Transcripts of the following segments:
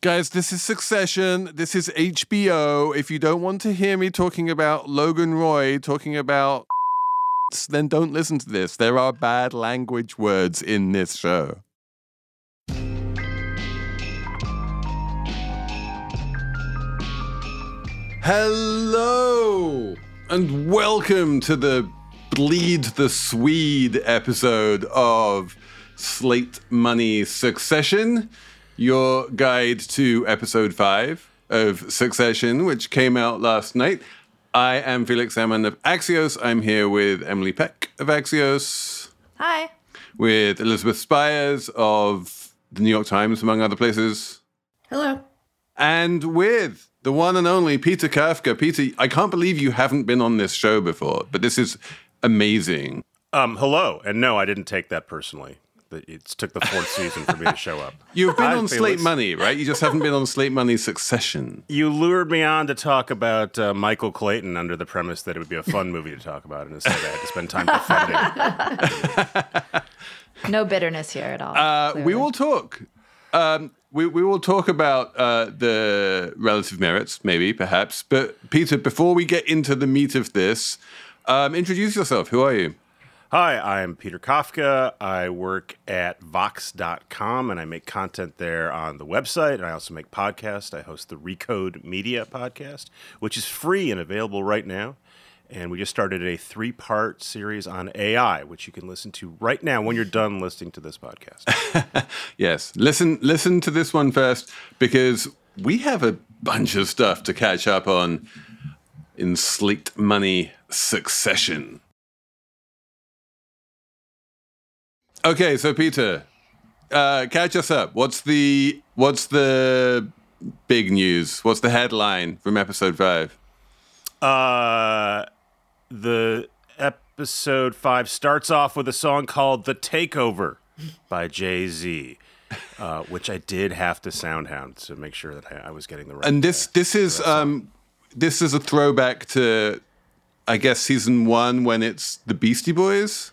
Guys, this is Succession. This is HBO. If you don't want to hear me talking about Logan Roy talking about then don't listen to this. There are bad language words in this show. Hello and welcome to the Bleed the Swede episode of Slate Money Succession, your guide to episode five of Succession, which came out last night. I am Felix Salmon of Axios. I'm here with Emily Peck of Axios. Hi. With Elizabeth Spiers of the New York Times, among other places. Hello. And with the one and only Peter Kafka. Peter, I can't believe you haven't been on this show before, but this is amazing. Um, hello. And no, I didn't take that personally it took the fourth season for me to show up. You've been on Slate Money, right? You just haven't been on Slate Money Succession. You lured me on to talk about uh, Michael Clayton under the premise that it would be a fun movie to talk about, and instead I had to spend time defending. no bitterness here at all. Uh, we will talk. Um, we, we will talk about uh, the relative merits, maybe, perhaps. But Peter, before we get into the meat of this, um, introduce yourself. Who are you? Hi, I'm Peter Kafka. I work at Vox.com and I make content there on the website. And I also make podcasts. I host the Recode Media podcast, which is free and available right now. And we just started a three part series on AI, which you can listen to right now when you're done listening to this podcast. yes. Listen, listen to this one first because we have a bunch of stuff to catch up on in Slate Money Succession. Okay, so Peter, uh, catch us up. What's the what's the big news? What's the headline from episode five? Uh, the episode five starts off with a song called "The Takeover" by Jay Z. Uh, which I did have to soundhound to make sure that I, I was getting the right. And this uh, this is um, this is a throwback to, I guess, season one when it's the Beastie Boys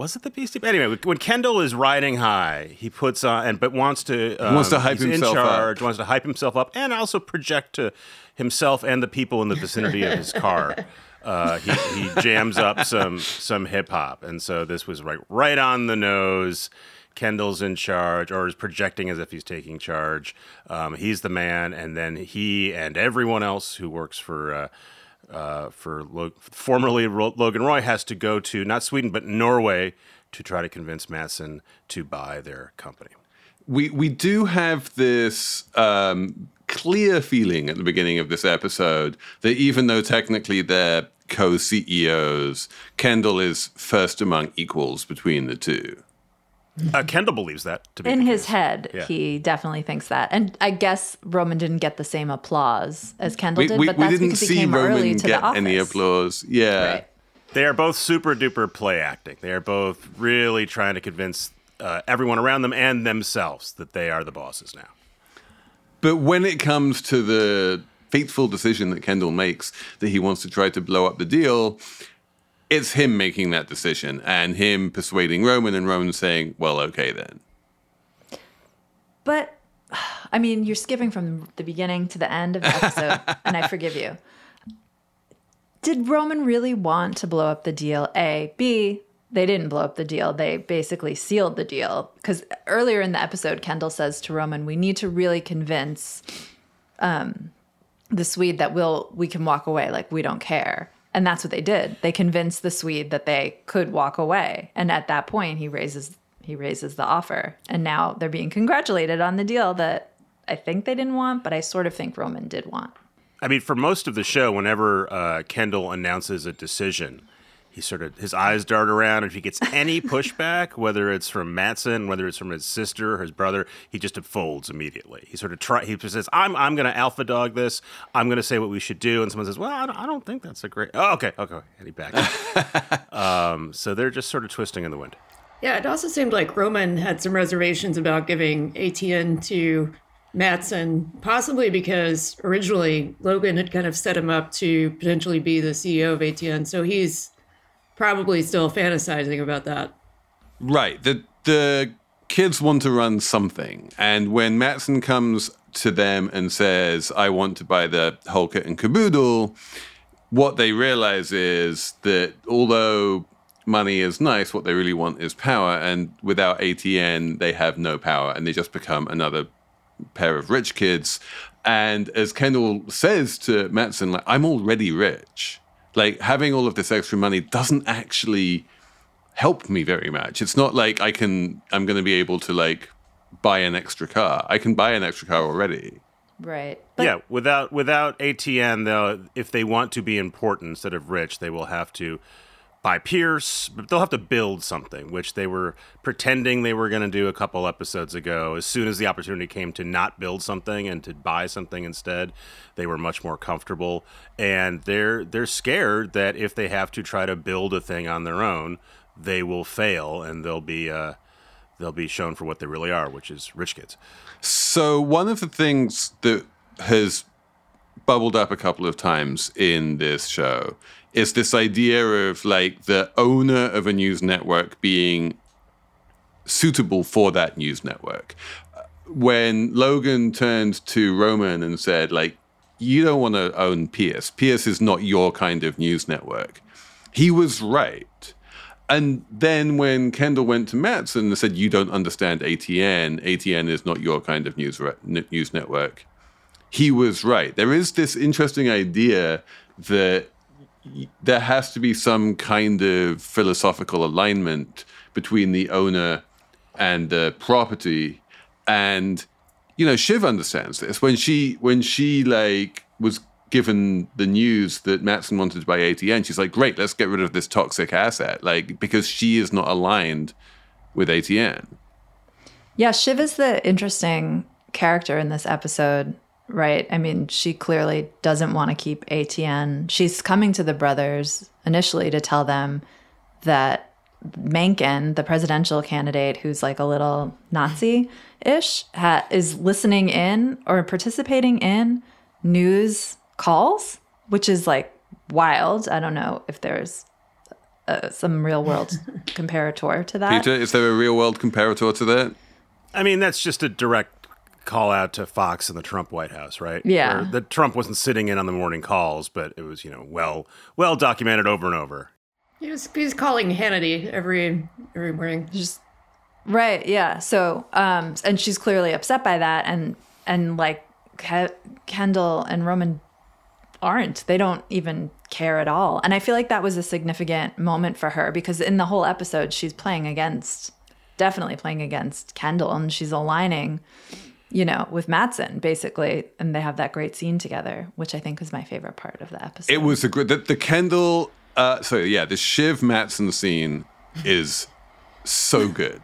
was it the Beastie? Anyway, when Kendall is riding high, he puts on and but wants to um, wants to um, hype himself in charge, up. wants to hype himself up, and also project to himself and the people in the vicinity of his car. Uh, he, he jams up some some hip hop, and so this was right right on the nose. Kendall's in charge, or is projecting as if he's taking charge. Um, he's the man, and then he and everyone else who works for. Uh, uh, for Lo- formerly Logan Roy has to go to not Sweden but Norway to try to convince Matsson to buy their company. We we do have this um, clear feeling at the beginning of this episode that even though technically they're co CEOs, Kendall is first among equals between the two. Uh, Kendall believes that. To be in his head, yeah. he definitely thinks that. And I guess Roman didn't get the same applause as Kendall we, did, we, but that's we didn't because see he came Roman early to get the office. any applause. Yeah. Right. They are both super duper play acting. They are both really trying to convince uh, everyone around them and themselves that they are the bosses now. But when it comes to the fateful decision that Kendall makes that he wants to try to blow up the deal, it's him making that decision and him persuading Roman and Roman saying, well, okay then. But, I mean, you're skipping from the beginning to the end of the episode, and I forgive you. Did Roman really want to blow up the deal? A. B. They didn't blow up the deal. They basically sealed the deal. Because earlier in the episode, Kendall says to Roman, we need to really convince um, the Swede that we'll, we can walk away. Like, we don't care. And that's what they did. They convinced the Swede that they could walk away. And at that point, he raises he raises the offer. And now they're being congratulated on the deal that I think they didn't want, but I sort of think Roman did want. I mean, for most of the show, whenever uh, Kendall announces a decision, he sort of his eyes dart around. If he gets any pushback, whether it's from Matsson, whether it's from his sister or his brother, he just folds immediately. He sort of try. He says, "I'm I'm going to alpha dog this. I'm going to say what we should do." And someone says, "Well, I don't, I don't think that's a great." Oh, okay, okay, and he backs. um, so they're just sort of twisting in the wind. Yeah, it also seemed like Roman had some reservations about giving ATN to Matsson, possibly because originally Logan had kind of set him up to potentially be the CEO of ATN. So he's probably still fantasizing about that. Right. The the kids want to run something. And when Matsson comes to them and says, I want to buy the whole kit and caboodle, what they realize is that although money is nice, what they really want is power. And without ATN, they have no power and they just become another pair of rich kids. And as Kendall says to Matsson, like, I'm already rich. Like having all of this extra money doesn't actually help me very much. It's not like I can I'm gonna be able to like buy an extra car. I can buy an extra car already. Right. yeah, without without ATN though, if they want to be important instead of rich, they will have to buy Pierce, but they'll have to build something, which they were pretending they were going to do a couple episodes ago. As soon as the opportunity came to not build something and to buy something instead, they were much more comfortable, and they're they're scared that if they have to try to build a thing on their own, they will fail and they'll be uh, they'll be shown for what they really are, which is rich kids. So one of the things that has bubbled up a couple of times in this show is this idea of like the owner of a news network being suitable for that news network. When Logan turned to Roman and said, like, you don't want to own Pierce. Pierce is not your kind of news network. He was right. And then when Kendall went to Matsson and said, you don't understand ATN, ATN is not your kind of news, re- news network, he was right. There is this interesting idea that there has to be some kind of philosophical alignment between the owner and the property. And you know shiv understands this. When she when she like was given the news that matsson wanted to buy atn she's like great let's get rid of this toxic asset like because she is not aligned with atn yeah shiv is the interesting character in this episode right? I mean, she clearly doesn't want to keep ATN. She's coming to the brothers initially to tell them that Mencken, the presidential candidate who's like a little Nazi ish, ha- is listening in or participating in news calls, which is like wild. I don't know if there's uh, some real world comparator to that. Peter, is there a real world comparator to that? I mean, that's just a direct call out to Fox and the Trump White House, right? Yeah. Where the Trump wasn't sitting in on the morning calls, but it was, you know, well well documented over and over. He was he's calling Hannity every every morning. Just right, yeah. So, um, and she's clearly upset by that, and and like Ke- Kendall and Roman aren't. They don't even care at all. And I feel like that was a significant moment for her because in the whole episode, she's playing against, definitely playing against Kendall, and she's aligning you know, with Matsson, basically, and they have that great scene together, which I think was my favorite part of the episode. It was a good the, the Kendall. Uh, so yeah, the Shiv Matsson scene is so good.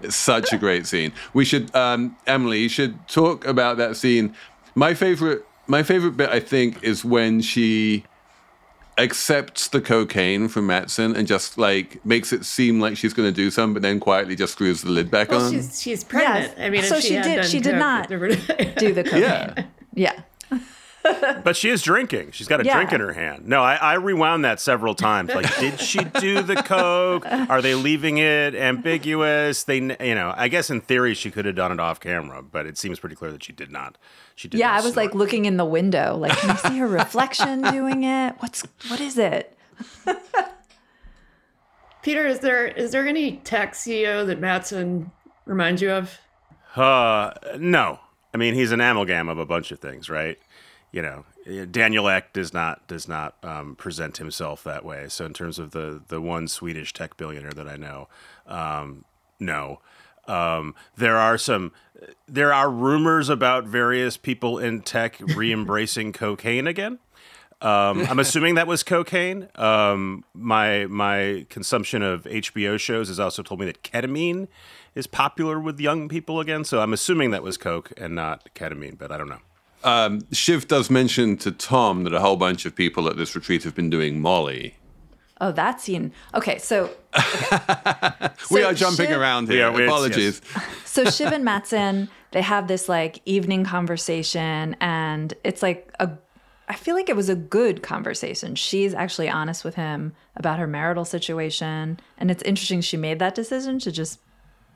It's such a great scene. We should, um, Emily, you should talk about that scene. My favorite, my favorite bit, I think, is when she accepts the cocaine from Matsson and just like makes it seem like she's going to do some, but then quietly just screws the lid back well, on. She's she's pregnant. Yes. I mean, so if she, she had did- done she did coke, not do the cocaine. Yeah. Yeah. But she is drinking. She's got a Yeah. drink in her hand. No, I, I rewound that several times. Like, did she do the coke? Are they leaving it ambiguous? They, n- you know, I guess in theory she could have done it off camera, but it seems pretty clear that she did not. She did. Yeah, I was like looking in the window, like, can I see her reflection doing it? What's what is it? Peter, is there is there any tech CEO that Matsson reminds you of? Uh, no. I mean, he's an amalgam of a bunch of things, right? You know, Daniel Ek does not does not um, present himself that way. So, in terms of the the one Swedish tech billionaire that I know, um, no. Um, there are some there are rumors about various people in tech re-embracing cocaine again. Um, I'm assuming that was cocaine. Um, my my consumption of HBO shows has also told me that ketamine is popular with young people again. So I'm assuming that was coke and not ketamine, but I don't know. Um, Shiv does mention to Tom that a whole bunch of people at this retreat have been doing Molly. Oh, that scene. Okay, so we So are jumping Shiv- around here. Yeah, we- Apologies. so Shiv and Matsson, they have this like evening conversation, and it's like a. I feel like it was a good conversation. She's actually honest with him about her marital situation, and it's interesting she made that decision to just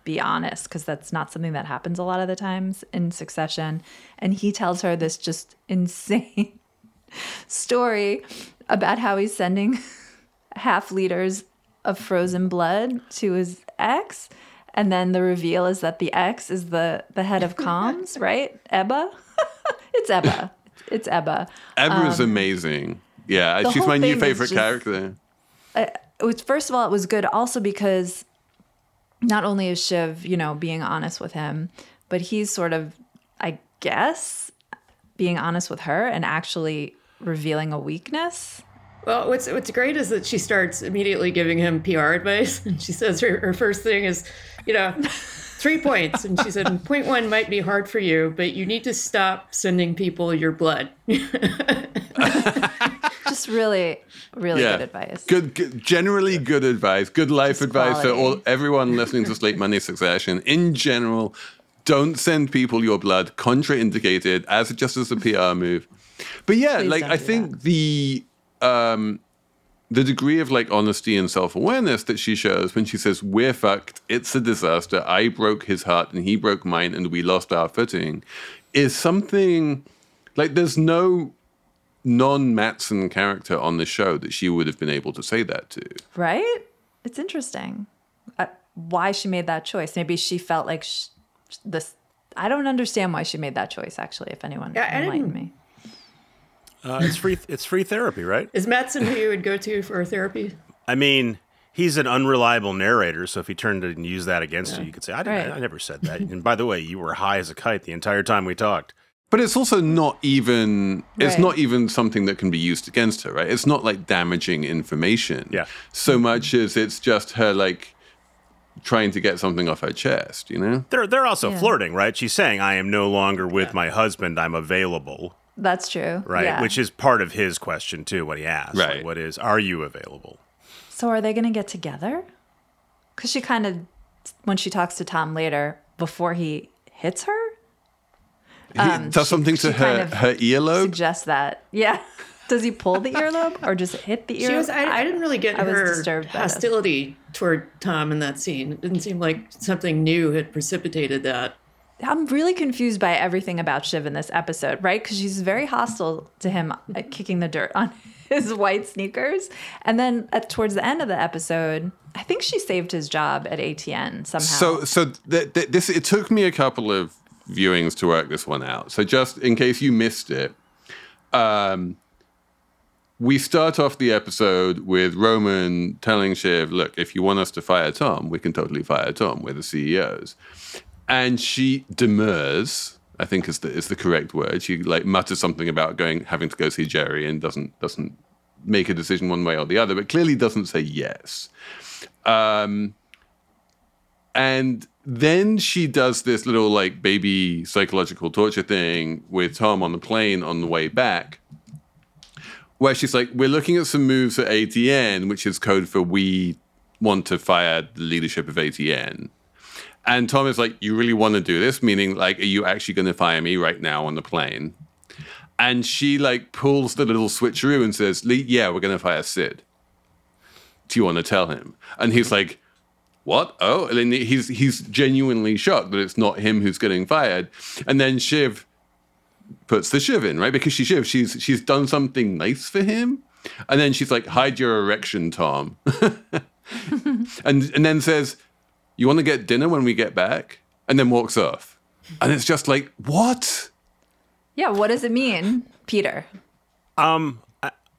be honest because that's not something that happens a lot of the times in succession. And he tells her this just insane story about how he's sending half liters of frozen blood to his ex. And then the reveal is that the ex is the, the head of comms, right? Ebba? it's Ebba. It's Ebba. Ebba's amazing. Yeah, Um, she's my new favorite just- character. it was first of all it was good also because not only is Shiv, you know, being honest with him, but he's sort of I guess being honest with her and actually revealing a weakness. Well, what's what's great is that she starts immediately giving him PR advice, and she says her, her first thing is, you know, three points, and she said point one might be hard for you, but you need to stop sending people your blood. Just really, really Yeah, good advice. Good, good, generally good advice. Good life Just advice for all everyone listening to Slate Money Succession. In general, don't send people your blood, contraindicated, as just as a PR move. But yeah, Please like I do think the um the degree of like honesty and self-awareness that she shows when she says we're fucked it's a disaster i broke his heart and he broke mine and we lost our footing is something like there's no non-matsson character on the show that she would have been able to say that to Right? It's interesting. Uh, why she made that choice. Maybe she felt like sh- this I don't understand why she made that choice actually if anyone Yeah, I enlightened me. Uh, it's free. It's free therapy, right? Is Matsson who you would go to for therapy? I mean, he's an unreliable narrator, so if he turned and used that against you, you could say, I, didn't, Right. I never said that. and by the way, you were high as a kite the entire time we talked. But it's also not even it's not even something that can be used against her, right? It's not like damaging information. Yeah. So much as it's just her like trying to get something off her chest, you know? They're they're also Yeah. flirting, right? She's saying, "I am no longer with my husband. I'm available." That's true. Right, Yeah. which is part of his question too. What he asked, Like, Right. what is, are you available? So are they going to get together? Because she kind of, when she talks to Tom later, before he hits her, He does something to Um, she her kind of her earlobe. suggests that. Yeah. Does he pull the earlobe or just hit the earlobe? She was. I, I didn't really get I was her disturbed by this. hostility toward Tom in that scene. It didn't seem like something new had precipitated that. I'm really confused by everything about Shiv in this episode, right? Because she's very hostile to him uh, kicking the dirt on his white sneakers. And then at, towards the end of the episode, I think she saved his job at ATN somehow. So so th- th- this it took me a couple of viewings to work this one out. So just in case you missed it, um, we start off the episode with Roman telling Shiv, "Look, if you want us to fire Tom, we can totally fire Tom. We're the CEOs." And she demurs. I think is the is the correct word. She like mutters something about going having to go see Gerri and doesn't doesn't make a decision one way or the other, but clearly doesn't say yes. Um, and then she does this little like baby psychological torture thing with Tom on the plane on the way back, where she's like, We're looking at some moves at ATN, which is code for we want to fire the leadership of ATN. And Tom is like, You really want to do this? Meaning, like, are you actually going to fire me right now on the plane? And she like pulls the little switcheroo and says, Yeah, we're going to fire Cyd. Do you want to tell him? And he's like, what? Oh, and then he's he's genuinely shocked that it's not him who's getting fired. And then Shiv puts the Shiv in, right? Because she's Shiv, she's she's done something nice for him. And then she's like, hide your erection, Tom. and and then says, You want to get dinner when we get back? And then walks off. And it's just like, what? yeah, what does it mean, Peter? Um,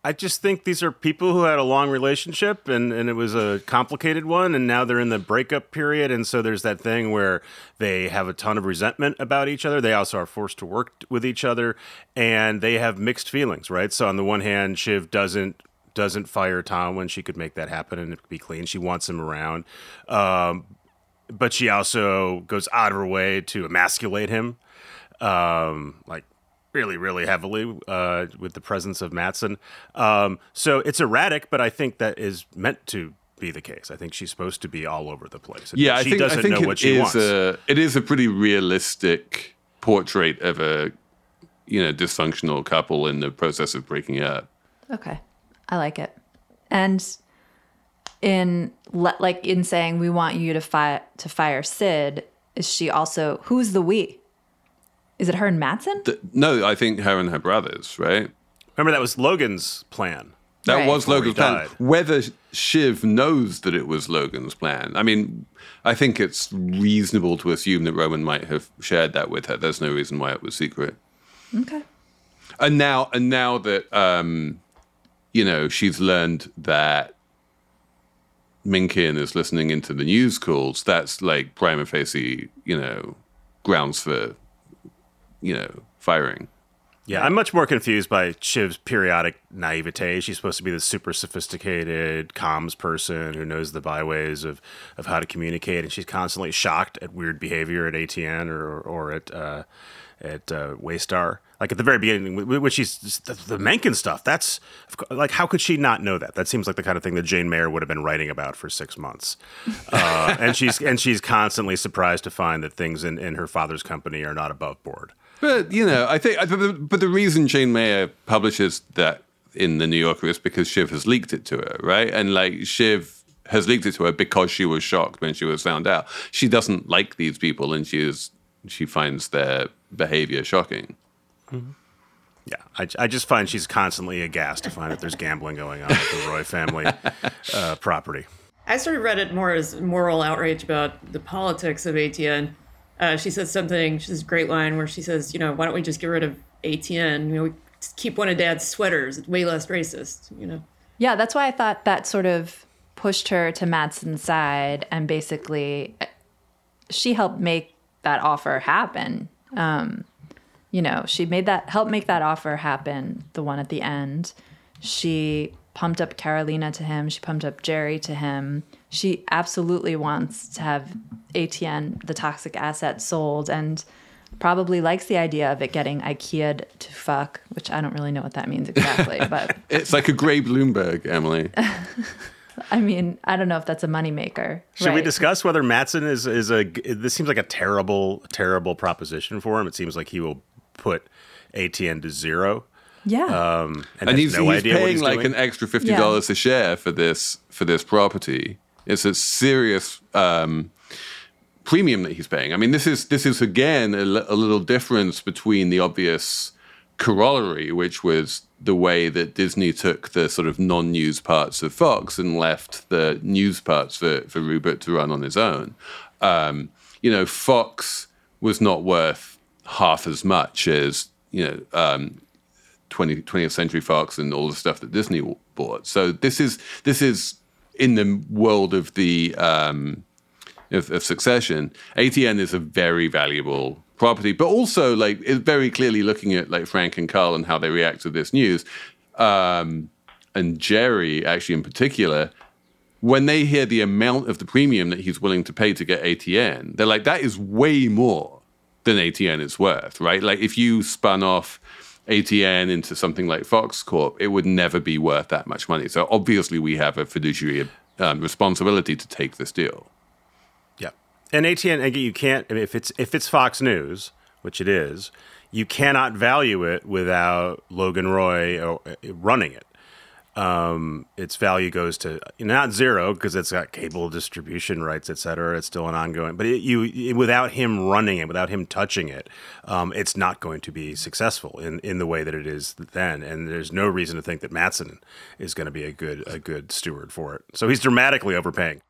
I just think these are people who had a long relationship and, and it was a complicated one, and now they're in the breakup period. And so there's that thing where they have a ton of resentment about each other. They also are forced to work with each other, and they have mixed feelings, right? So on the one hand, Shiv doesn't doesn't fire Tom when she could make that happen and it could be clean. She wants him around, um, but she also goes out of her way to emasculate him um, like really, really heavily uh, with the presence of Matsson. Um, so it's erratic, but I think that is meant to be the case. I think she's supposed to be all over the place. And Yeah, I she think doesn't I think know what she is wants. a it is a pretty realistic portrait of a you know dysfunctional couple in the process of breaking up. Okay. I like it. And in le- like in saying we want you to fire to fire Cyd, is she also who's the we? Is it her and Matsson? Th- no, I think her and her brothers, right? Remember that was Logan's plan. That Right. was Before Logan's plan. Whether Shiv knows that it was Logan's plan, I mean, I think it's reasonable to assume that Roman might have shared that with her. There's no reason why it was secret. Okay. And now, and now that um, you know she's learned that Mencken is listening into the news calls, that's like prima facie, you know, grounds for, you know, firing. Yeah, I'm much more confused by Shiv's periodic naivete. She's supposed to be this super sophisticated comms person who knows the byways of, of how to communicate, and she's constantly shocked at weird behavior at ATN or or at uh, at uh, Waystar. Like at the very beginning, wh- which she's the, the Mencken stuff. That's like how could she not know that? That seems like the kind of thing that Jane Mayer would have been writing about for six months. Uh, and she's and she's constantly surprised to find that things in, in her father's company are not above board. But you know, I think, but the, reason Jane Mayer publishes that in the New Yorker is because Shiv has leaked it to her, right? And like Shiv has leaked it to her because she was shocked when she was found out. She doesn't like these people, and she is she finds their behavior shocking. Yeah, I, I just find she's constantly aghast to find that there's gambling going on with the Roy family uh, property. I sort of read it more as moral outrage about the politics of ATN. Uh, she says something, she a great line where she says, you know, why don't we just get rid of ATN? You know, we keep one of dad's sweaters. It's way less racist, you know. Yeah, that's why I thought that sort of pushed her to Matsson's side and basically she helped make that offer happen. Um, you know, she made that helped make that offer happen, the one at the end. She pumped up Karolina to him, she pumped up Gerri to him. She absolutely wants to have ATN, the toxic asset, sold and probably likes the idea of it getting IKEA to fuck, which I don't really know what that means exactly, but It's like a Gray Bloomberg, Emily. I mean, I don't know if that's a moneymaker. Should we discuss whether Matsson is is a? This seems like a terrible, terrible proposition for him. It seems like he will put ATN to zero, Yeah. um, and, and he's, no he's idea what paying he's like doing. an extra fifty dollars a share for this for this property. It's a serious um, premium that he's paying. I mean, this is this is again a, a little difference between the obvious corollary, which was the way that Disney took the sort of non-news parts of Fox and left the news parts for for Rupert to run on his own. Um, you know, Fox was not worth half as much as you know um, 20, 20th Century Fox and all the stuff that Disney bought. So this is this is in the world of the um, of, of Succession. ATN is a very valuable property, but also like very clearly looking at like Frank and Carl and how they react to this news, um, and Gerri actually in particular. When they hear the amount of the premium that he's willing to pay to get ATN, they're like, that is way more than ATN is worth, right? Like if you spun off ATN into something like Fox Corp, it would never be worth that much money. So obviously, we have a fiduciary um, responsibility to take this deal. Yeah, and ATN you can't if it's if it's Fox News, which it is, you cannot value it without Logan Roy uh, running it. Um, its value goes to not zero because it's got cable distribution rights, et cetera. It's still an ongoing, but it, you without him running it, without him touching it, um, it's not going to be successful in, in the way that it is then. And there's no reason to think that Matsson is going to be a good a good steward for it. So he's dramatically overpaying.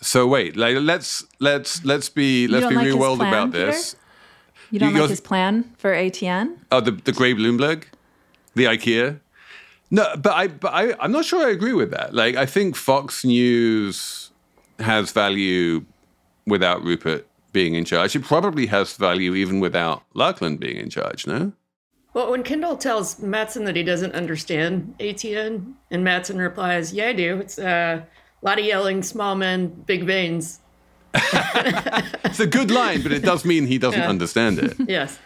So wait, like let's let's let's be let's be like real world plan, about Peter? this. you don't you like his plan for ATN? Oh, the the Grey Bloomberg, the IKEA. No, but I but I I'm not sure I agree with that. Like I think Fox News has value without Rupert being in charge. It probably has value even without Lachlan being in charge. No. Well, when Kendall tells Matsson that he doesn't understand ATN, and Matsson replies, "Yeah, I do. It's uh, a lot of yelling, small men, big veins." It's a good line, but it does mean he doesn't understand it. Yes.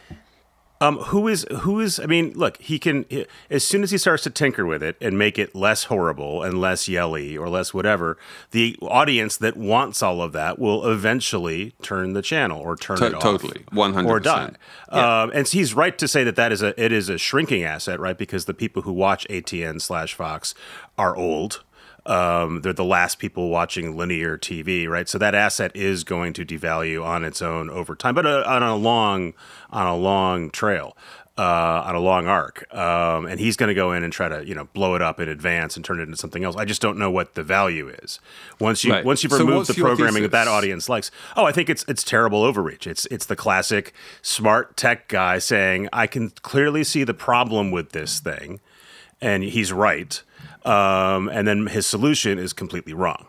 Um, who is who is? I mean, look, he can he- as soon as he starts to tinker with it and make it less horrible and less yelly or less whatever. The audience that wants all of that will eventually turn the channel or turn To- it off, totally. 100%. or die. Um, and so he's right to say that that is a it is a shrinking asset, right? Because the people who watch ATN slash Fox are old. Um, they're the last people watching linear TV, right? So that asset is going to devalue on its own over time, but uh, on a long on a long trail uh, on a long arc, um, and he's going to go in and try to you know blow it up in advance and turn it into something else. I just don't know what the value is once you Right. once you've So removed the programming that that audience likes. Oh, I think it's it's terrible overreach. It's it's the classic smart tech guy saying I can clearly see the problem with this thing, and he's right, um, and then his solution is completely wrong.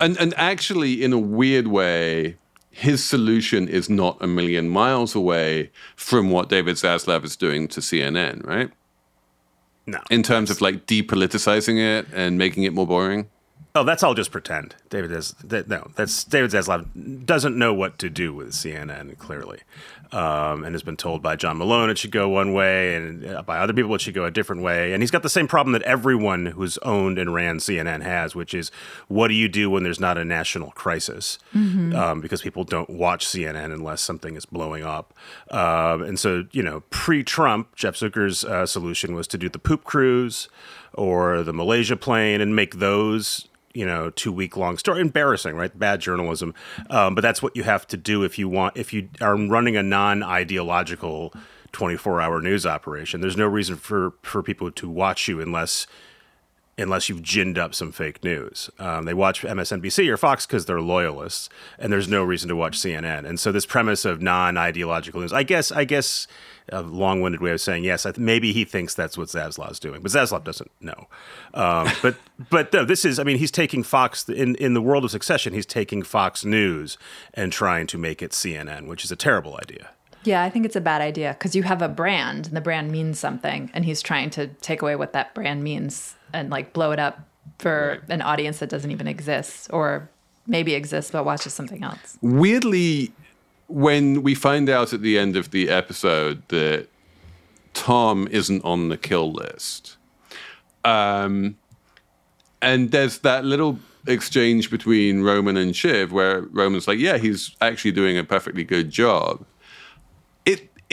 And and actually, in a weird way, his solution is not a million miles away from what David Zaslav is doing to CNN, right? No, In terms of like depoliticizing it and making it more boring. Oh, that's all just pretend. David does that, no. That's David Zaslav doesn't know what to do with CNN clearly, um, and has been told by John Malone it should go one way, and uh, by other people it should go a different way. And he's got the same problem that everyone who's owned and ran CNN has, which is what do you do when there's not a national crisis? Um, because people don't watch CNN unless something is blowing up. Um, and so, you know, pre-Trump, Jeff Zucker's uh, solution was to do the poop cruise or the Malaysia plane and make those you know two week long story. Embarrassing right? Bad journalism. Um, but that's what you have to do if you want if you are running a non-ideological 24 hour news operation. There's no reason for for people to watch you unless unless you've ginned up some fake news. Um, they watch MSNBC or Fox because they're loyalists, and there's no reason to watch CNN. And so this premise of non-ideological news, I guess, I guess, a long-winded way of saying yes, th- maybe he thinks that's what Zaslav's doing, but Zaslav doesn't know. Um, but but no, this is, I mean, he's taking Fox in in the world of Succession. He's taking Fox News and trying to make it CNN, which is a terrible idea. Yeah, I think it's a bad idea because you have a brand and the brand means something, and he's trying to take away what that brand means and like blow it up for an audience that doesn't even exist or maybe exists but watches something else. Weirdly, when we find out at the end of the episode that Tom isn't on the kill list, um, and there's that little exchange between Roman and Shiv where Roman's like, "Yeah, he's actually doing a perfectly good job."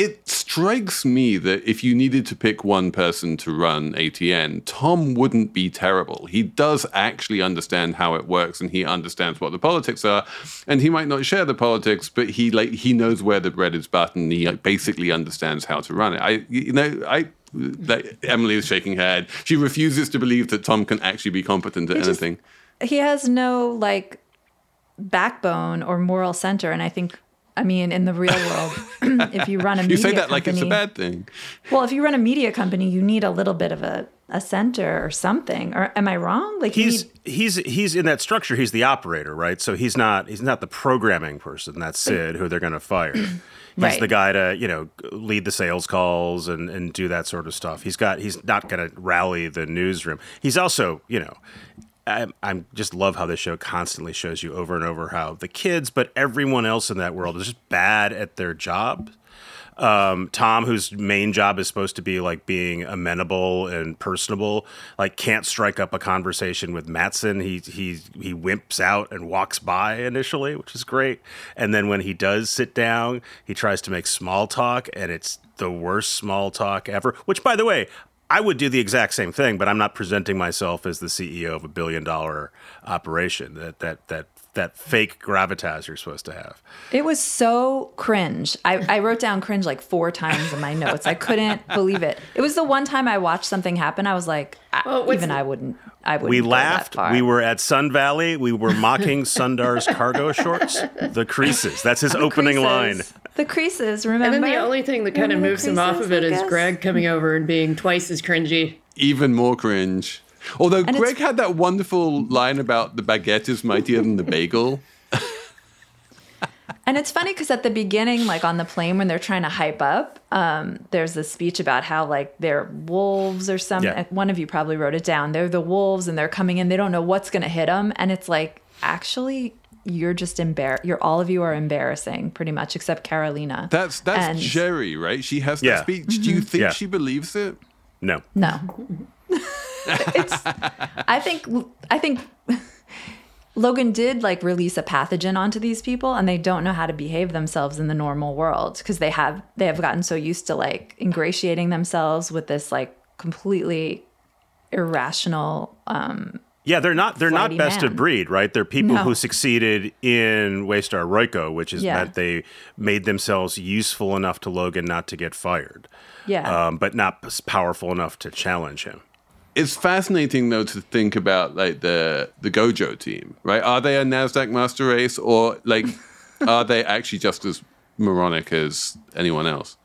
It strikes me that if you needed to pick one person to run ATN, Tom wouldn't be terrible. He does actually understand how it works and he understands what the politics are. And he might not share the politics, but he like he knows where the bread is buttoned. He like, basically understands how to run it. I you know, I like, Emily is shaking her head. She refuses to believe that Tom can actually be competent at just- anything. He has no like backbone or moral center, and I think. I mean, in the real world, if you run a media You say that like it's a bad thing. Well, if you run a media company, you need a little bit of a, a center or something. Or am I wrong? Like He's need, he's he's in that structure. He's the operator, right? So he's not he's not the programming person. That's Cyd, who they're going to fire. He's Right. the guy to you know lead the sales calls and and do that sort of stuff. He's got he's not going to rally the newsroom. He's also you know. I, just love how this show constantly shows you over and over how the kids, but everyone else in that world is just bad at their job um, Tom, whose main job is supposed to be like being amenable and personable, like can't strike up a conversation with Matson. He he he wimps out and walks by initially, which is great. And then when he does sit down, he tries to make small talk, and it's the worst small talk ever. Which, by the way. I would do the exact same thing, but I'm not presenting myself as the CEO of a billion dollar operation. That that that that fake gravitas you're supposed to have. it was so cringe. I, I wrote down cringe like four times in my notes. I couldn't believe it. It was the one time I watched something happen. I was like, Well, even I wouldn't. I wouldn't. We go that laughed. far. We were at Sun Valley. We were mocking Sundar's cargo shorts. The creases. That's his opening line. The creases. Remember? And then the only thing that kind of Remember the moves him off of it I is guess? Greg coming over and being twice as cringy. even more cringe. Although it's- Greg had that wonderful line about the baguette is mightier than the bagel. And it's funny because at the beginning, like on the plane, when they're trying to hype up, um, there's this speech about how like they're wolves or something. Yeah. One of you probably wrote it down. They're the wolves, and they're coming in. They don't know what's going to hit them, and it's like actually, you're just embarrassed. You're all of you are embarrassing, pretty much, except Karolina. That's that's And- Gerri, right? She has that Yeah. speech. Do you think Yeah. she believes it? No. No. it's I think I think Logan did like release a pathogen onto these people and they don't know how to behave themselves in the normal world because they have they have gotten so used to like ingratiating themselves with this like completely irrational um Yeah, they're not they're not best man. of breed, right? They're people No. who succeeded in Waystar Royco, which is Yeah. that they made themselves useful enough to Logan not to get fired, Yeah. um, but not powerful enough to challenge him. It's fascinating though to think about like the the Gojo team, right? Are they a Nasdaq master race or like are they actually just as moronic as anyone else?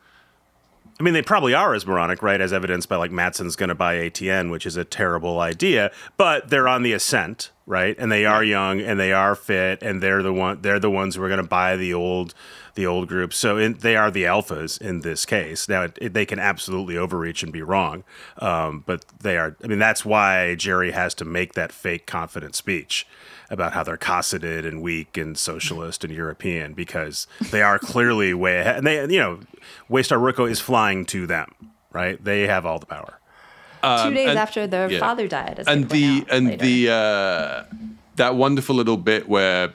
I mean, they probably are as moronic, right? As evidenced by like Matsson's going to buy ATN, which is a terrible idea. But they're on the ascent, right? And they are young and they are fit, and they're the one. They're the ones who are going to buy the old, the old group. So in, they are the alphas in this case. Now it, it- they can absolutely overreach and be wrong, um, but they are. I mean, that's why Gerri has to make that fake confident speech about how they're cosseted and weak and socialist and European because they are clearly way ahead. And they, you know, Waystar Royco is flying to them, right? They have all the power. Two days and- after their yeah. father died. As they and the and later. the uh, that wonderful little bit where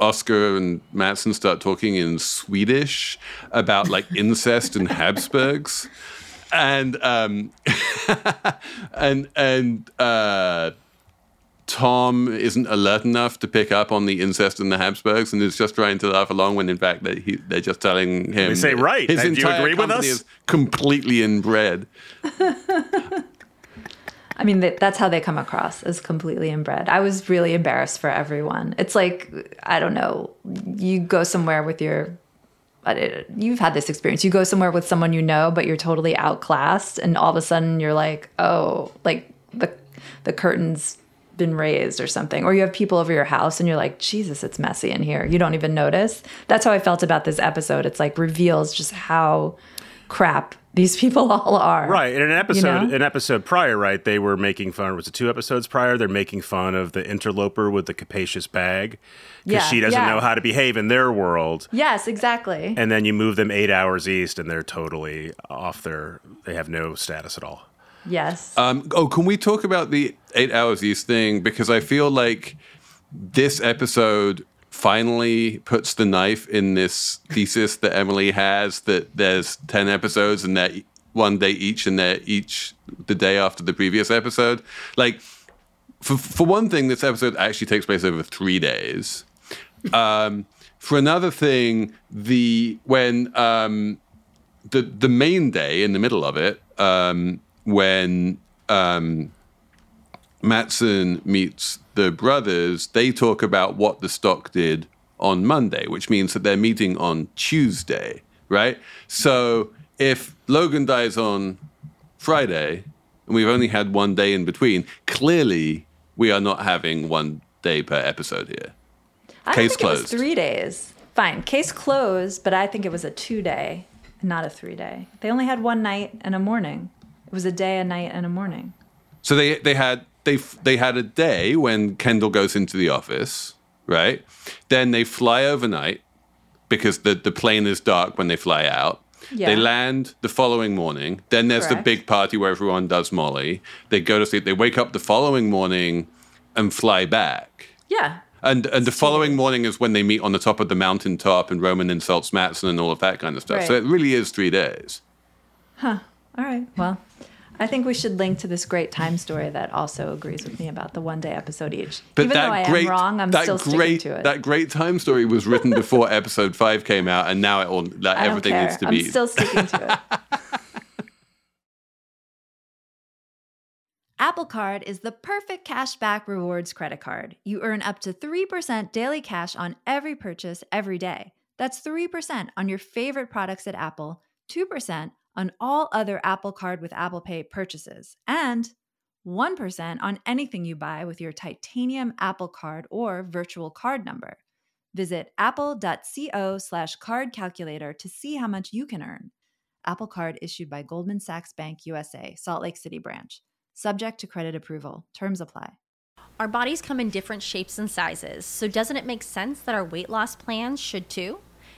Oskar and Matsson start talking in Swedish about like incest and Habsburgs, and um, and and uh, Tom isn't alert enough to pick up on the incest and the Habsburgs, and is just trying to laugh along when in fact they, he, they're just telling him. They say, "Right, his and do you entire agree with us?" Is completely inbred. I mean, that that's how they come across as completely inbred. I was really embarrassed for everyone. It's like, I don't know, you go somewhere with your, you've had this experience. You go somewhere with someone you know, but you're totally outclassed, and all of a sudden you're like, oh, like the the curtains been raised or something, or you have people over your house, and you're like, Jesus, it's messy in here. You don't even notice. That's how I felt about this episode. It's like reveals just how crap these people all are. Right. In an episode, know? an episode prior, right, they were making fun. Was it two episodes prior? They're making fun of the interloper with the capacious bag because Yeah, she doesn't yeah. know how to behave in their world. Yes, exactly. And then you move them eight hours east, and they're totally off their. They have no status at all. Yes. Um, oh, can we talk about the eight hours east thing? Because I feel like this episode finally puts the knife in this thesis that Emily has that there's 10 episodes and they're one day each and they're each the day after the previous episode. Like, for, for one thing, this episode actually takes place over three days. Um, for another thing, the when um, the the main day in the middle of it, um, when um, Matsson meets the brothers, they talk about what the stock did on Monday, which means that they're meeting on Tuesday, right? So if Logan dies on Friday and we've only had one day in between, clearly we are not having one day per episode here. I case think it was closed. three days. Fine, case closed, but I think it was a two day, not a three day. They only had one night and a morning. It was a day, a night, and a morning. So they they had they f- they had a day when Kendall goes into the office, right? Then they fly overnight because the the plane is dark when they fly out. Yeah. They land the following morning. Then there's Correct. the big party where everyone does Molly. They go to sleep. They wake up the following morning and fly back. Yeah. And and the following morning is when they meet on the top of the mountaintop and Roman insults Matsson and all of that kind of stuff. So it really is three days. Huh. All right. Well, I think we should link to this great time story that also agrees with me about the one day episode each. But Even though I great, am wrong, I'm still great, sticking to it. That great time story was written before episode five came out, and now it all don't everything care. needs to I'm be. still sticking to it. Apple Card is the perfect cash back rewards credit card. You earn up to 3% daily cash on every purchase every day. That's 3% on your favorite products at Apple, 2% on all other Apple Card with Apple Pay purchases, and 1% on anything you buy with your titanium Apple Card or virtual card number. Visit apple.co slash card calculator to see how much you can earn. Apple Card issued by Goldman Sachs Bank USA, Salt Lake City branch. Subject to credit approval. Terms apply. Our bodies come in different shapes and sizes, so doesn't it make sense that our weight loss plans should too?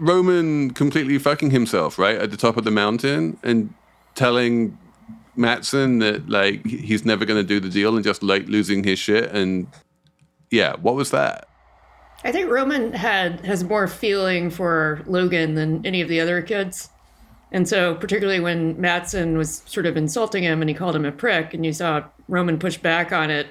Roman completely fucking himself, right? At the top of the mountain and telling Matsson that like he's never going to do the deal and just like losing his shit and yeah, what was that? I think Roman had has more feeling for Logan than any of the other kids. And so, particularly when Matsson was sort of insulting him and he called him a prick, and you saw Roman push back on it.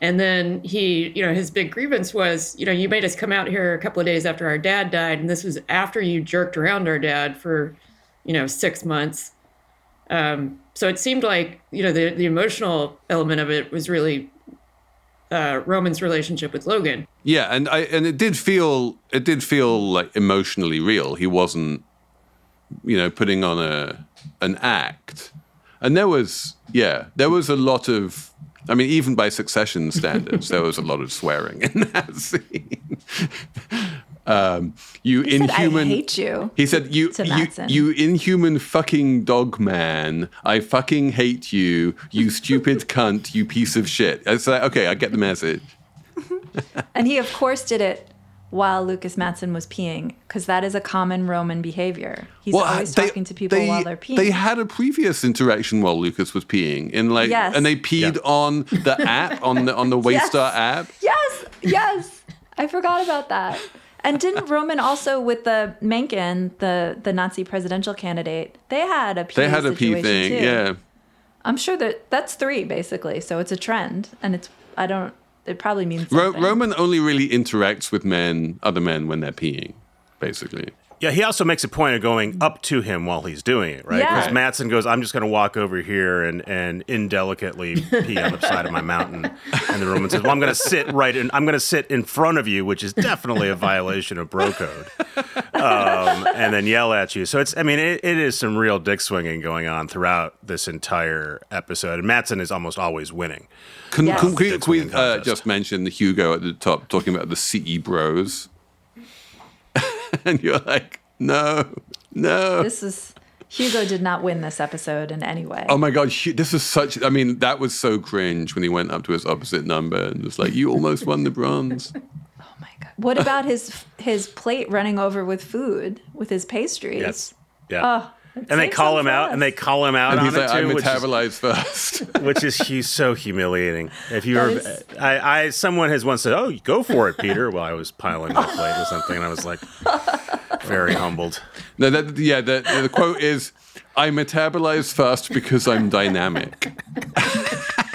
And then he, you know, his big grievance was, you know, you made us come out here a couple of days after our dad died, and this was after you jerked around our dad for, you know, six months. Um, so it seemed like, you know, the, the emotional element of it was really uh, Roman's relationship with Logan. Yeah, and I and it did feel it did feel like emotionally real. He wasn't, you know, putting on a an act. And there was yeah, there was a lot of I mean, even by succession standards, there was a lot of swearing in that scene. Um, you He said, inhuman. I hate you. He said, "You, you, you inhuman fucking dog man! I fucking hate you, you stupid cunt, you piece of shit." It's like, okay, I get the message. And he, of course, did it while Lukas Matsson was peeing, because that is a common Roman behavior. He's always they- talking to people they- while they're peeing. They had a previous interaction while Lukas was peeing, in like, Yes. and they peed on the app on the on the Waystar Yes. app. yes, yes. I forgot about that. And didn't Roman also with the Mencken, the the Nazi presidential candidate, they had a pee They had a pee thing, too. yeah. I'm sure that that's three basically. So it's a trend, and it's I don't. It probably means Ro- Roman only really interacts with men, other men, when they're peeing, basically. Yeah, he also makes a point of going up to him while he's doing it, right? Because Right. Matsson goes, "I'm just going to walk over here and and indelicately pee on the side of my mountain," and the Roman says, "Well, I'm going to sit right in. I'm going to sit in front of you, which is definitely a violation of bro code." Um, and then yell at you. So it's, I mean, it, it is some real dick swinging going on throughout this entire episode. And Matsson is almost always winning. Can, Yes. can we, can we uh, just mention the Hugo at the top talking about the CE bros? and you're like, no, no. This is Hugo did not win this episode in any way. Oh my god, this is such. I mean, that was so cringe when he went up to his opposite number and was like, "You almost won the bronze." Oh my god! What about his his plate running over with food with his pastries? Yes. Yeah. Oh, and they call him out, and they call him out And on he's it like, "I too, which is- metabolize first." which is he's so humiliating. If you That were, is- I, I, someone has once said, "Oh, go for it, Peter." While I was piling my plate or something, and I was like, very humbled. no, that, yeah, the, the quote is, "I metabolize fast because I'm dynamic."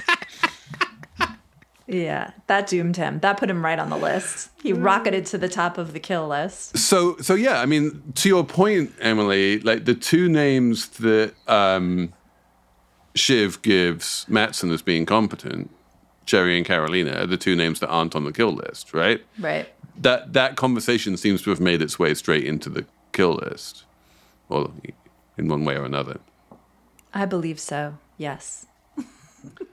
Yeah, that doomed him. That put him right on the list. He rocketed to the top of the kill list. So, so yeah, I mean, to your point, Emily, like the two names that um, Shiv gives Matsson as being competent, Gerri and Karolina, are the two names that aren't on the kill list, right? Right. That that conversation seems to have made its way straight into the kill list, or in one way or another. I believe so. Yes.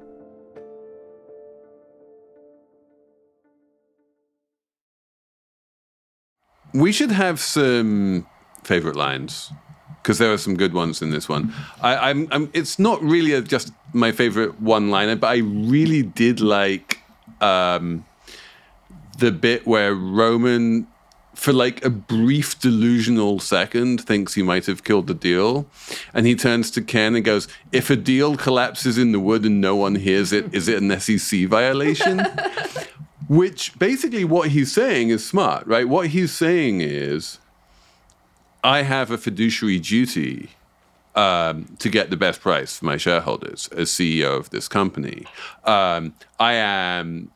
We should have some favorite lines because there are some good ones in this one. I, I'm, I'm it's not really a, just my favorite one-liner, but I really did like um, the bit where Roman, for like a brief delusional second, thinks he might have killed the deal, and he turns to Ken and goes, "If a deal collapses in the wood and no one hears it, is it an SEC violation?" Which basically what he's saying is smart, right? What he's saying is, I have a fiduciary duty um, to get the best price for my shareholders as CEO of this company. Um, I am,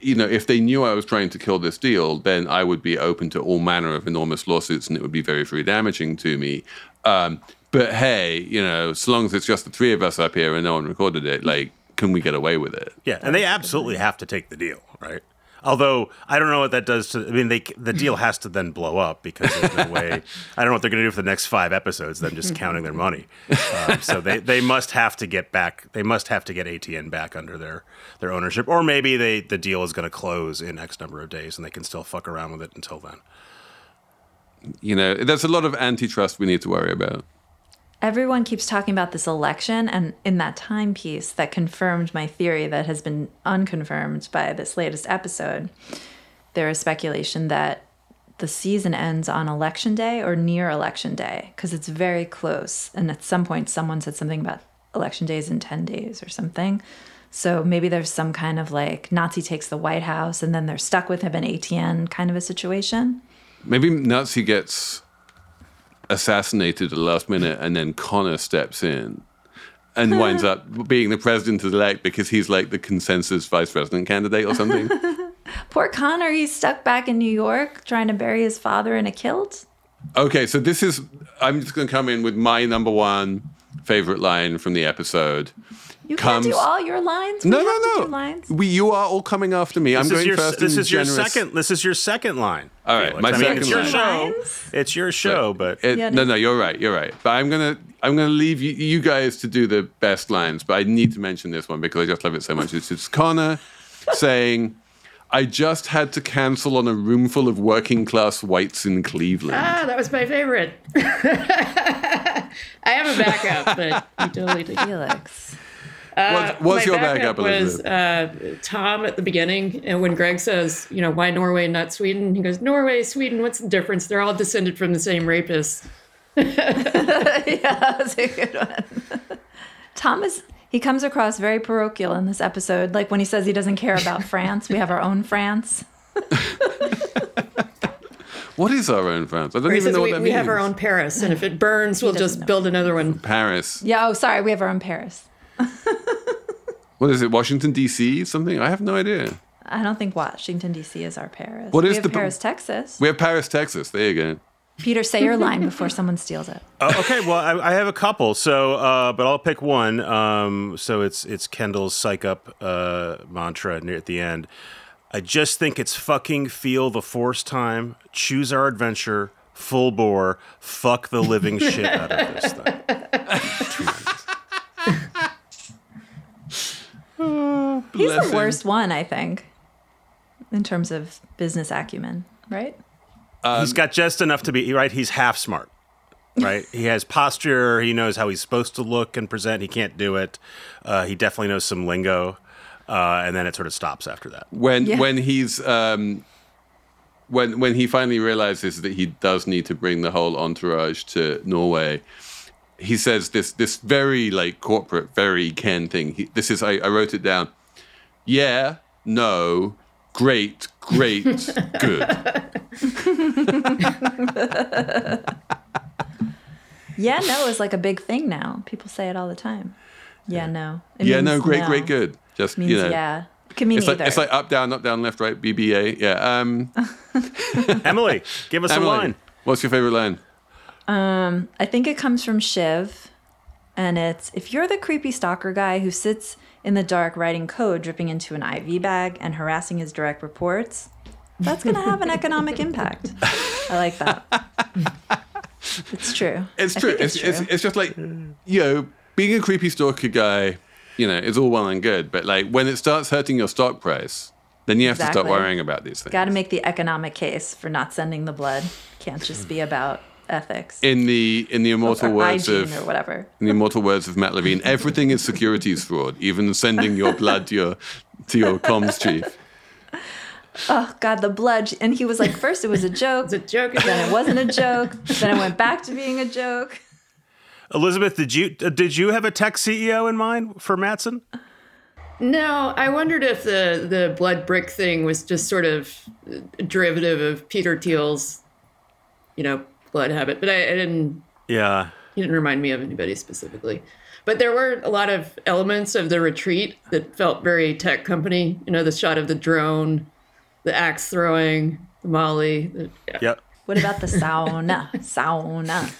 you know, if they knew I was trying to kill this deal, then I would be open to all manner of enormous lawsuits and it would be very, very damaging to me. Um, but hey, you know, so long as it's just the three of us up here and no one recorded it, like, can we get away with it? Yeah, and they absolutely have to take the deal, right? Although I don't know what that does to. I mean, they the deal has to then blow up because there's no way. I don't know what they're going to do for the next five episodes. Them just counting their money. Um, so they, they must have to get back. They must have to get ATN back under their their ownership, or maybe they the deal is going to close in X number of days, and they can still fuck around with it until then. You know, there's a lot of antitrust we need to worry about. Everyone keeps talking about this election, and in that timepiece that confirmed my theory that has been unconfirmed by this latest episode, there is speculation that the season ends on election day or near election day because it's very close. And at some point, someone said something about election days in 10 days or something. So maybe there's some kind of like Nazi takes the White House and then they're stuck with him in ATN kind of a situation. Maybe Nazi gets assassinated at the last minute, and then Connor steps in and winds up being the president elect because he's like the consensus vice president candidate or something. Poor Connor, he's stuck back in New York trying to bury his father in a kilt. okay, so this is. I'm just going to come in with my number one favorite line from the episode. You Comes- can't do all your lines. No, we have to no, no. lines. We, you are all coming after me. I'm This going is your first. this in is your second. This is your second line. All right, Felix. my I mean, second it's your line. show. Lines? It's your show, but It- Yeah, no, it no, you're right. You're right. But I'm gonna I'm gonna leave you, you guys to do the best lines. But I need to mention this one because I just love it so much. It's, it's Connor saying, "I just had to cancel on a room full of working class whites in Cleveland." Ah, that was my favorite. I have a backup, but you totally did. Felix. What- what's my your backup, was Elizabeth? uh, Tom at the beginning, and when Greg says, you know, why Norway, not Sweden? He goes, Norway, Sweden, what's the difference? They're all descended from the same rapists. yeah, that's a good one. Thomas, he comes across very parochial in this episode. Like when he says he doesn't care about France, we have our own France. What is our own France? I don't even says, know what we, that we means. We have our own Paris, and if it burns, we'll just know. build another one. Paris. Yeah, oh, sorry, we have our own Paris. What is it? Washington D.C. Something? I have no idea. I don't think Washington, D.C. is our Paris. What we is have the- Paris, Texas? We have Paris, Texas. There you go. Peter, say your line before someone steals it. Uh, okay, well, I, I have a couple. So, uh, but I'll pick one. Um, so it's it's Kendall's psych up uh, mantra near at the end. I just think it's fucking feel the force time. Choose our adventure. Full bore. Fuck the living shit out of this thing. He's Bless the worst one, I think, in terms of business acumen, right? he's got just enough to be right. He's half smart. Right, he has posture. He knows how he's supposed to look and present. He can't do it. Uh, he definitely knows some lingo, uh, and then it sort of stops after that. when Yeah. when he's um, when when he finally realizes that he does need to bring the whole entourage to Norway, he says this this very like corporate, very Ken thing. He, this is I, I wrote it down. Yeah, no, great, great, good. Yeah, no is like a big thing now. People say it all the time. Yeah, no. It yeah, no, means great, great, good. Just Means you know, yeah. Can mean It's like either. it's like up, down, up, down, left, right, BBA. Yeah. Um, Emily, give us a line. what's your favorite line? Um, I think it comes from Shiv, and it's if you're the creepy stalker guy who sits in the dark writing code dripping into an IV bag and harassing his direct reports, that's going to have an economic impact. I like that. It's true. It's true. think It's, it's, it's just like, you know, being a creepy stalker guy, you know, is all well and good. But like when it starts hurting your stock price, then you have to start worrying about these things. Got to make the economic case for not sending the blood. Can't just be about ethics in the in the immortal words of or whatever. in the immortal words of Matt Levine, everything is securities fraud, even sending your blood to your to your comms chief. Oh God, the blood! And he was like, first it was a joke, It's a joke then it wasn't a joke, then it went back to being a joke. Elizabeth, did you uh, did you have a tech CEO in mind for Matsson? No, I wondered if the the blood brick thing was just sort of a derivative of Peter Thiel's, you know, blood habit. But I, I didn't. Yeah. He didn't remind me of anybody specifically. But there were a lot of elements of the retreat that felt very tech company. You know, the shot of the drone, the axe throwing, the Molly. The, yeah. Yep. What about the sauna? sauna.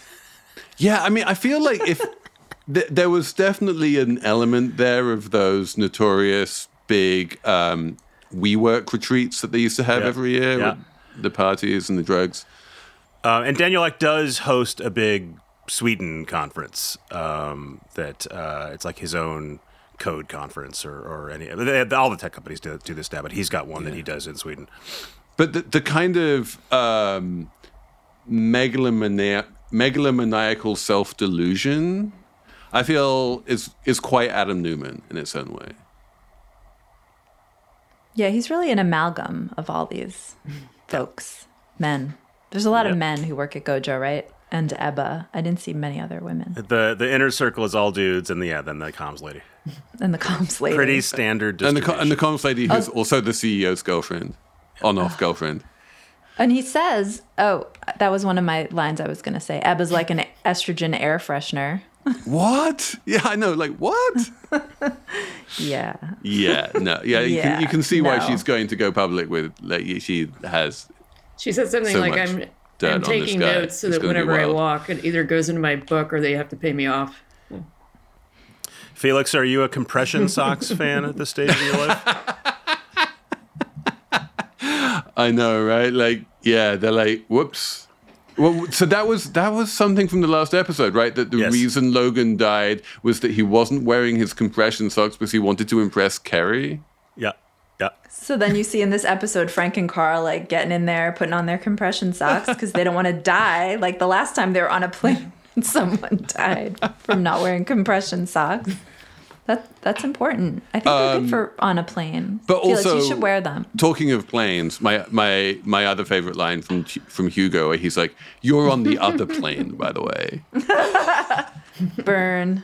Yeah, I mean, I feel like if th- there was definitely an element there of those notorious big um, WeWork retreats that they used to have Yeah. every year, Yeah. with the parties and the drugs. Uh, and Daniel Ek does host a big Sweden conference um, that uh, it's like his own code conference or, or any they, all the tech companies do, do this now, but he's got one that he does in Sweden. But the, the kind of um, megalomania- megalomaniacal self delusion, I feel, is is quite Adam Neumann in its own way. Yeah, he's really an amalgam of all these folks, men. There's a lot Yeah. of men who work at Gojo, right? And Ebba. I didn't see many other women. The the inner circle is all dudes, and the, yeah, then the comms lady. And the comms lady. Pretty standard. And the and the comms lady who's oh. also the CEO's girlfriend, on off girlfriend. And he says, oh, that was one of my lines I was going to say. Ebba's like an estrogen air freshener. What? Yeah, I know. Like what? Yeah. Yeah, no, yeah. You, can, Yeah, you can see why no. she's going to go public with like she has. She said something So like, "I'm, I'm taking notes so It's that whenever I walk, it either goes into my book or they have to pay me off." Felix, are you a compression socks fan at this stage of your life? I know, right? Like, yeah, they're like, whoops. Well, so that was that was something from the last episode, right? That the Yes. reason Logan died was that he wasn't wearing his compression socks because he wanted to impress Kerry. Yeah. So then you see in this episode Frank and Carl like getting in there, putting on their compression socks because they don't want to die. Like the last time they were on a plane, someone died from not wearing compression socks. That that's important. I think they're good for on a plane. Um, but Felix, also- you should wear them. Talking of planes, my my my other favorite line from from Hugo, where he's like, "You're on the other plane, by the way." Burn.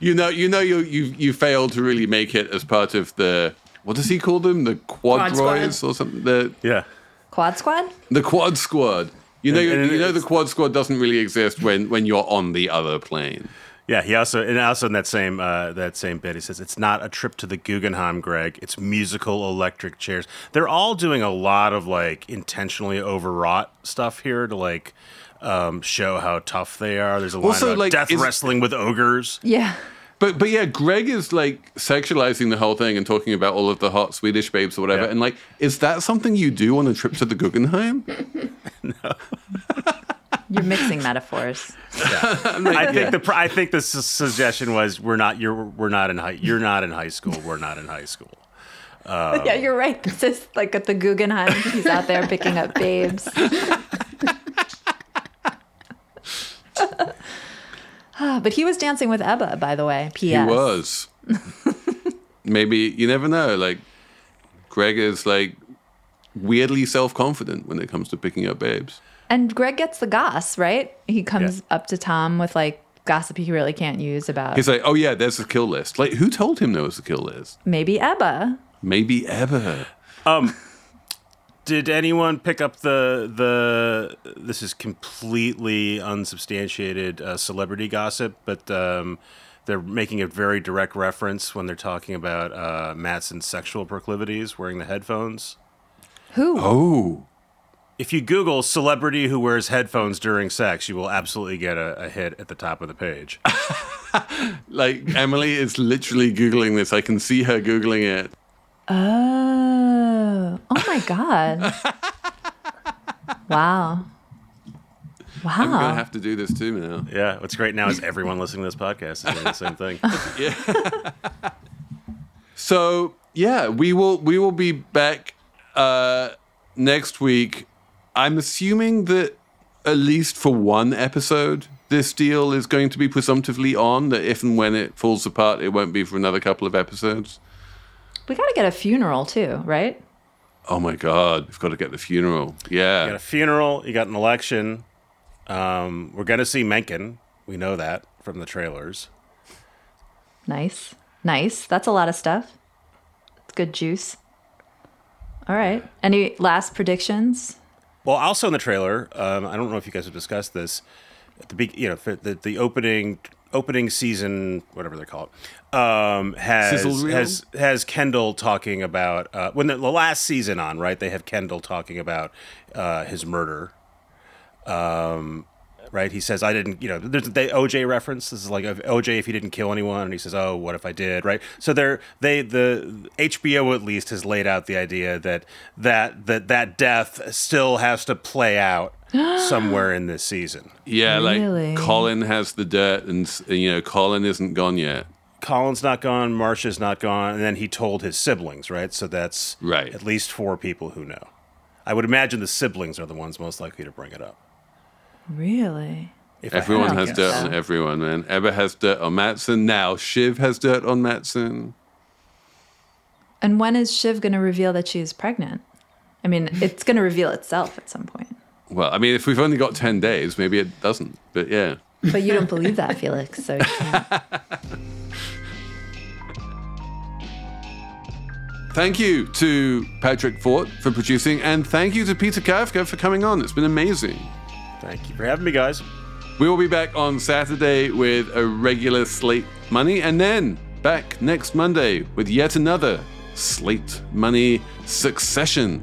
You know, you know, you you you failed to really make it as part of the what does he call them? The Quad quadroids squad. or something? The Yeah. Quad squad? the quad squad. You know, And- and you know, the quad squad doesn't really exist when when you're on the other plane. Yeah, he also and also in that same uh, that same bit he says it's not a trip to the Guggenheim, Greg. It's musical electric chairs. They're all doing a lot of like intentionally overwrought stuff here to like um, show how tough they are. There's a line Also, about like, death is- wrestling with ogres. Yeah. But but yeah, Greg is like sexualizing the whole thing and talking about all of the hot Swedish babes or whatever. Yeah. And like, is that something you do on a trip to the Guggenheim? No. You're mixing metaphors. Yeah. I think the I think the su- suggestion was we're not you're we're not in high you're not in high school. We're not in high school. yeah, you're right. This is like at the Guggenheim. He's out there picking up babes. Ah, but he was dancing with Ebba, by the way. P.S. He was. Maybe you never know. Like, Greg is like weirdly self confident when it comes to picking up babes. And Greg gets the goss, right? He comes Yeah. up to Tom with like gossip he really can't use about He's like, oh yeah, there's a kill list. Like, who told him there was a kill list? maybe Ebba. Maybe ever. Did anyone pick up the the? This is completely unsubstantiated uh, celebrity gossip, but um, they're making a very direct reference when they're talking about uh, Matson's sexual proclivities, wearing the headphones. Who? Oh. If you Google celebrity who wears headphones during sex, you will absolutely get a, a hit at the top of the page. Like Emily is literally Googling this. I can see her Googling it. Oh. Oh my God. wow. Wow. I'm going to have to do this too now. yeah, what's great now is everyone listening to this podcast is doing the same thing. yeah. So yeah, we will we will be back uh, next week. I'm assuming that at least for one episode, this deal is going to be presumptively on. That if and when it falls apart, it won't be for another couple of episodes. we got to get a funeral too, right? Oh my god, we've got to get the funeral. Yeah, You got Yeah, a funeral, you got an election. Um, we're going to see Mencken. We know that from the trailers. Nice. Nice. That's a lot of stuff. It's good juice. All right. Any last predictions? Well, also in the trailer, um, I don't know if you guys have discussed this. At the big, you know, the the opening opening season, whatever they call it, um, has has has Kendall talking about uh, when the, the last season on right. They have Kendall talking about uh, his murder. Um, right, he says, "I didn't," you know. There's the OJ reference. This is like OJ if he didn't kill anyone, and he says, "Oh, what if I did?" Right. So they're they the HBO at least has laid out the idea that that that that death still has to play out somewhere in this season. yeah. Really? Like Colin has the dirt, and s- you know Colin isn't gone yet. Colin's not gone, Marcia's not gone, and then he told his siblings, right? So that's Right. at least four people who know. I would imagine the siblings are the ones most likely to bring it up. Really? If I had Everyone to has guess. dirt so. on everyone, man. Ebba has dirt on Matsson. Now Shiv has dirt on Matsson. And when is Shiv going to reveal that she is pregnant? I mean, it's going to reveal itself at some point. Well, I mean, if we've only got ten days, maybe it doesn't. But yeah. But you don't believe that, Felix. So you. Thank you to Patrick Fort for producing, and thank you to Peter Kafka for coming on. It's been amazing. Thank you for having me, guys. We will be back on Saturday with a regular Slate Money, and then back next Monday with yet another Slate Money Succession.